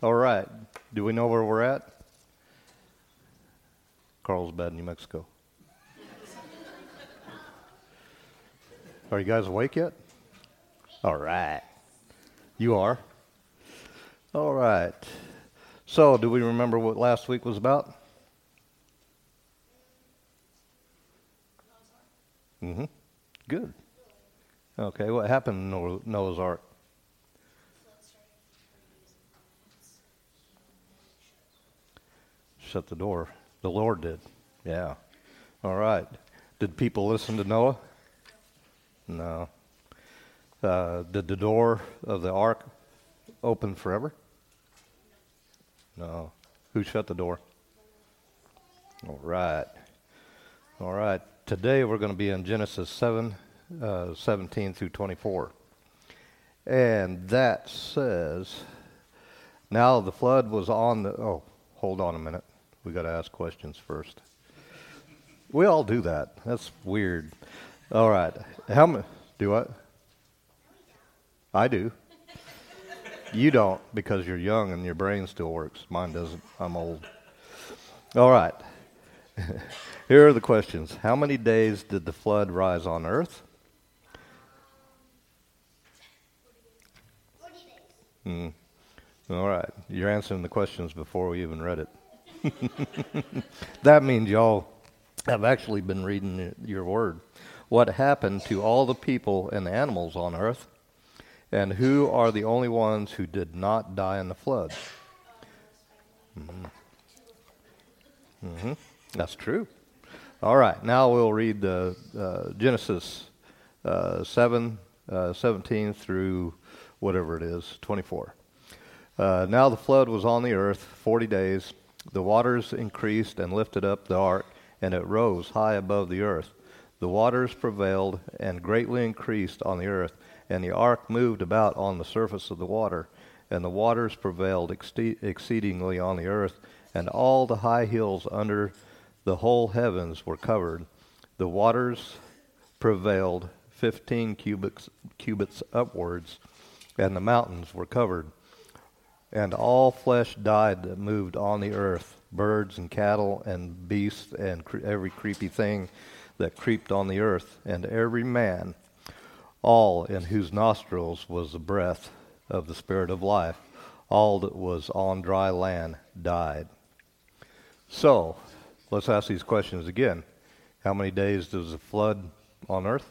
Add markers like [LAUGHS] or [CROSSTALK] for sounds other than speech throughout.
All right. Do we know where we're at? Carlsbad, New Mexico. Are you guys awake yet? All right. You are? All right. So, do we remember what last week was about? Mm-hmm. Good. Okay, what happened in Noah's Ark? Shut the door. The Lord did. Yeah. All right. Did people listen to Noah? No. Uh, did the door of the ark open forever? No. Who shut the door? All right. All right. Today we're going to be in Genesis 7, uh, 17 through 24. And that says, Now the flood was on the. Oh, hold on a minute. We got to ask questions first. We all do that. That's weird. All right. How many? Do I? I do. You don't because you're young and your brain still works. Mine doesn't. I'm old. All right. [LAUGHS] Here are the questions. How many days did the flood rise on earth? Mm. All right. You're answering the questions before we even read it. [LAUGHS] that means y'all have actually been reading your word. What happened to all the people and the animals on earth? And who are the only ones who did not die in the flood? Mm-hmm. Mm-hmm. That's true. All right, now we'll read uh, uh, Genesis uh, 7, uh, 17 through whatever it is, 24. Uh, now the flood was on the earth 40 days. The waters increased and lifted up the ark, and it rose high above the earth. The waters prevailed and greatly increased on the earth, and the ark moved about on the surface of the water. And the waters prevailed exceedingly on the earth, and all the high hills under the whole heavens were covered. The waters prevailed fifteen cubits, cubits upwards, and the mountains were covered. And all flesh died that moved on the earth birds and cattle and beasts and cre- every creepy thing that creeped on the earth, and every man, all in whose nostrils was the breath of the Spirit of life, all that was on dry land died. So, Let's ask these questions again. How many days does the flood on earth?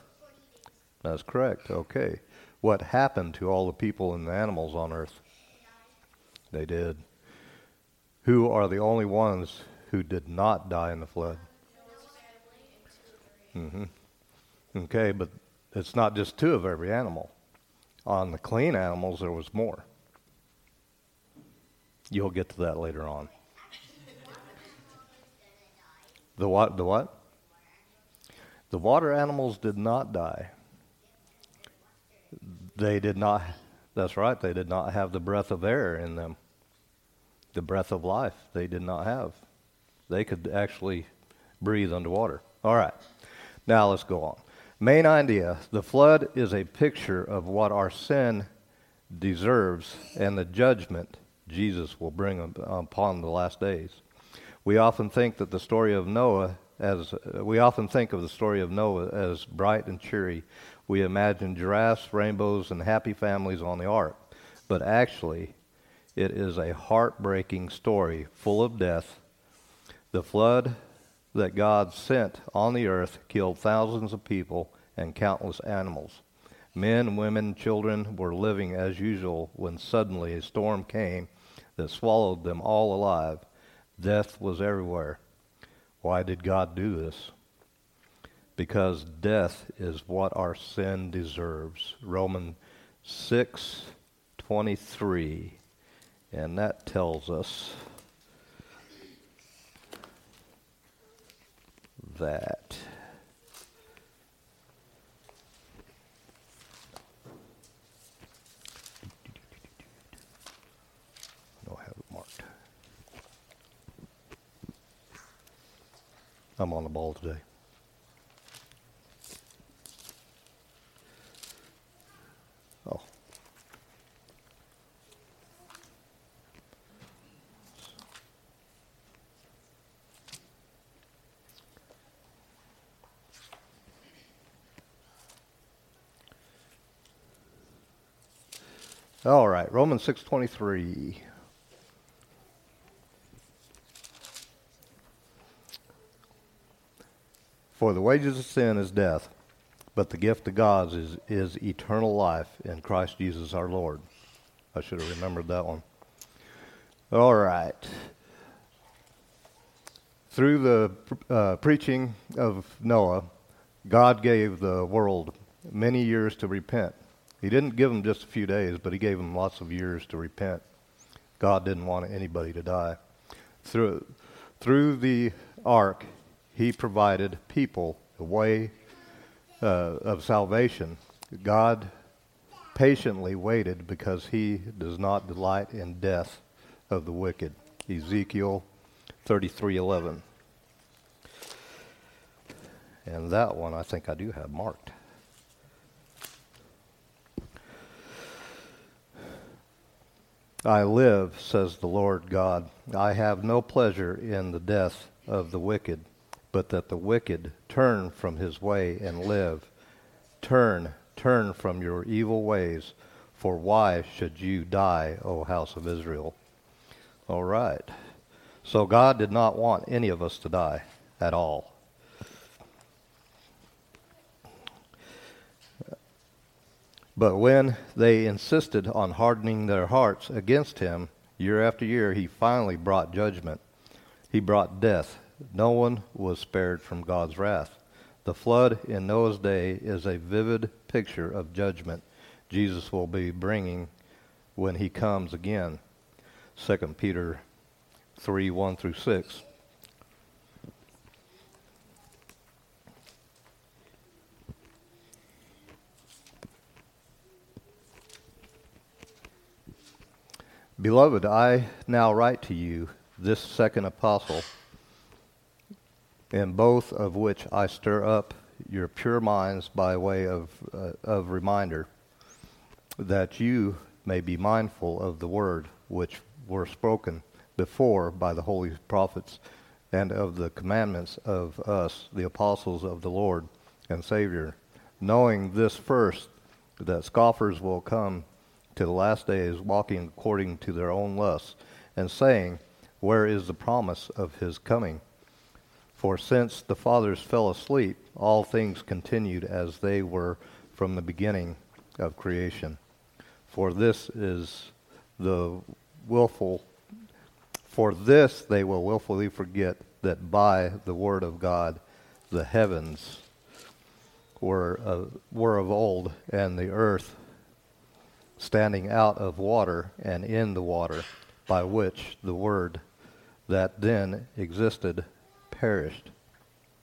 That's correct. Okay. What happened to all the people and the animals on earth? They did. Who are the only ones who did not die in the flood? Mm-hmm. Okay, but it's not just two of every animal. On the clean animals, there was more. You'll get to that later on. The what? The what? The water animals did not die. They did not. That's right. They did not have the breath of air in them. The breath of life they did not have. They could actually breathe underwater. All right. Now let's go on. Main idea the flood is a picture of what our sin deserves and the judgment Jesus will bring upon the last days. We often think that the story of Noah as we often think of the story of Noah as bright and cheery. We imagine giraffes, rainbows, and happy families on the ark. But actually, it is a heartbreaking story full of death. The flood that God sent on the earth killed thousands of people and countless animals. Men, women, children were living as usual when suddenly a storm came that swallowed them all alive. Death was everywhere. Why did God do this? Because death is what our sin deserves. Romans 6:23 and that tells us that no, I have it marked. I'm on the ball today. All right, Romans 6:23. For the wages of sin is death, but the gift of God is, is eternal life in Christ Jesus our Lord. I should have remembered that one. All right. Through the uh, preaching of Noah, God gave the world many years to repent. He didn't give them just a few days, but he gave them lots of years to repent. God didn't want anybody to die. Through, through the ark, he provided people a way uh, of salvation. God patiently waited because he does not delight in death of the wicked. Ezekiel 33:11. And that one I think I do have marked. I live, says the Lord God. I have no pleasure in the death of the wicked, but that the wicked turn from his way and live. Turn, turn from your evil ways, for why should you die, O house of Israel? All right. So God did not want any of us to die at all. But when they insisted on hardening their hearts against him, year after year, he finally brought judgment. He brought death no one was spared from God's wrath. The flood in Noah's day is a vivid picture of judgment Jesus will be bringing when he comes again. 2 Peter 3 1 through 6. Beloved, I now write to you, this second apostle in both of which I stir up your pure minds by way of, uh, of reminder, that you may be mindful of the word which were spoken before by the holy prophets, and of the commandments of us, the apostles of the Lord and Savior, knowing this first, that scoffers will come to the last days walking according to their own lusts, and saying, Where is the promise of his coming? For since the fathers fell asleep, all things continued as they were from the beginning of creation. For this is the willful, for this they will willfully forget that by the word of God the heavens were, uh, were of old, and the earth standing out of water and in the water, by which the word that then existed perished.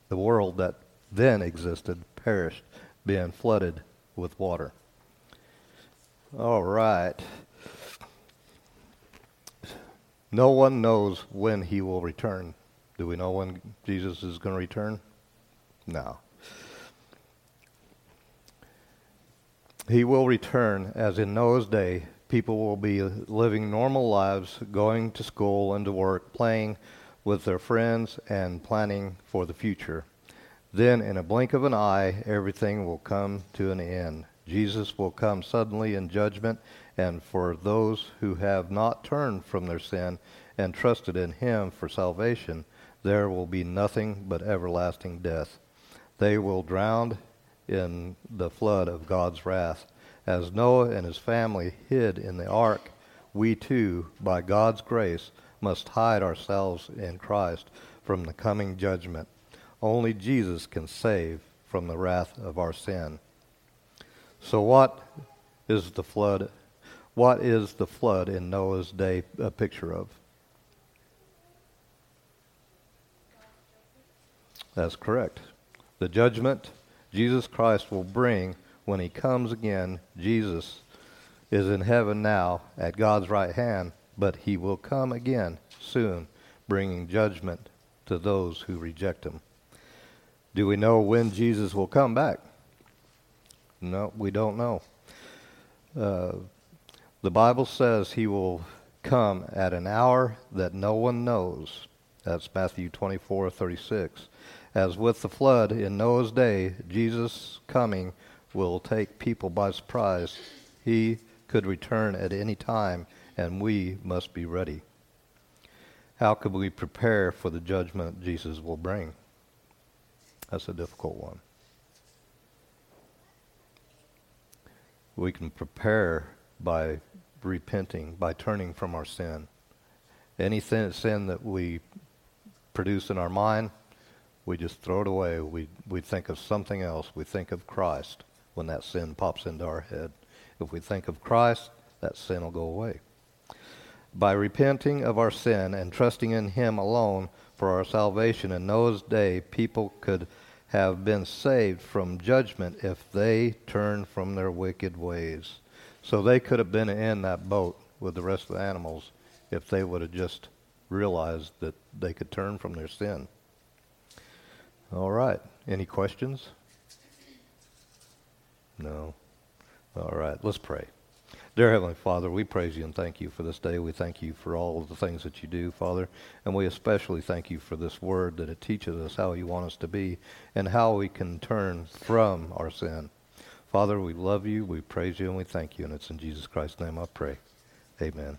The world that then existed perished, being flooded with water. All right. No one knows when he will return. Do we know when Jesus is going to return? No. He will return as in Noah's day. People will be living normal lives, going to school and to work, playing, with their friends and planning for the future. Then, in a blink of an eye, everything will come to an end. Jesus will come suddenly in judgment, and for those who have not turned from their sin and trusted in Him for salvation, there will be nothing but everlasting death. They will drown in the flood of God's wrath. As Noah and his family hid in the ark, we too, by God's grace, must hide ourselves in Christ from the coming judgment. Only Jesus can save from the wrath of our sin. So what is the flood? What is the flood in Noah's day a picture of? That's correct. The judgment Jesus Christ will bring when he comes again. Jesus is in heaven now at God's right hand but he will come again soon, bringing judgment to those who reject him. Do we know when Jesus will come back? No, we don't know. Uh, the Bible says he will come at an hour that no one knows. That's Matthew 24, 36. As with the flood in Noah's day, Jesus' coming will take people by surprise. He could return at any time, and we must be ready. How could we prepare for the judgment Jesus will bring? That's a difficult one. We can prepare by repenting, by turning from our sin. Any sin that we produce in our mind, we just throw it away. We, we think of something else. We think of Christ when that sin pops into our head. If we think of Christ, that sin will go away. By repenting of our sin and trusting in Him alone for our salvation in Noah's day, people could have been saved from judgment if they turned from their wicked ways. So they could have been in that boat with the rest of the animals if they would have just realized that they could turn from their sin. All right. Any questions? No. All right. Let's pray. Dear Heavenly Father, we praise you and thank you for this day. We thank you for all of the things that you do, Father. And we especially thank you for this word that it teaches us how you want us to be and how we can turn from our sin. Father, we love you, we praise you, and we thank you. And it's in Jesus Christ's name I pray. Amen.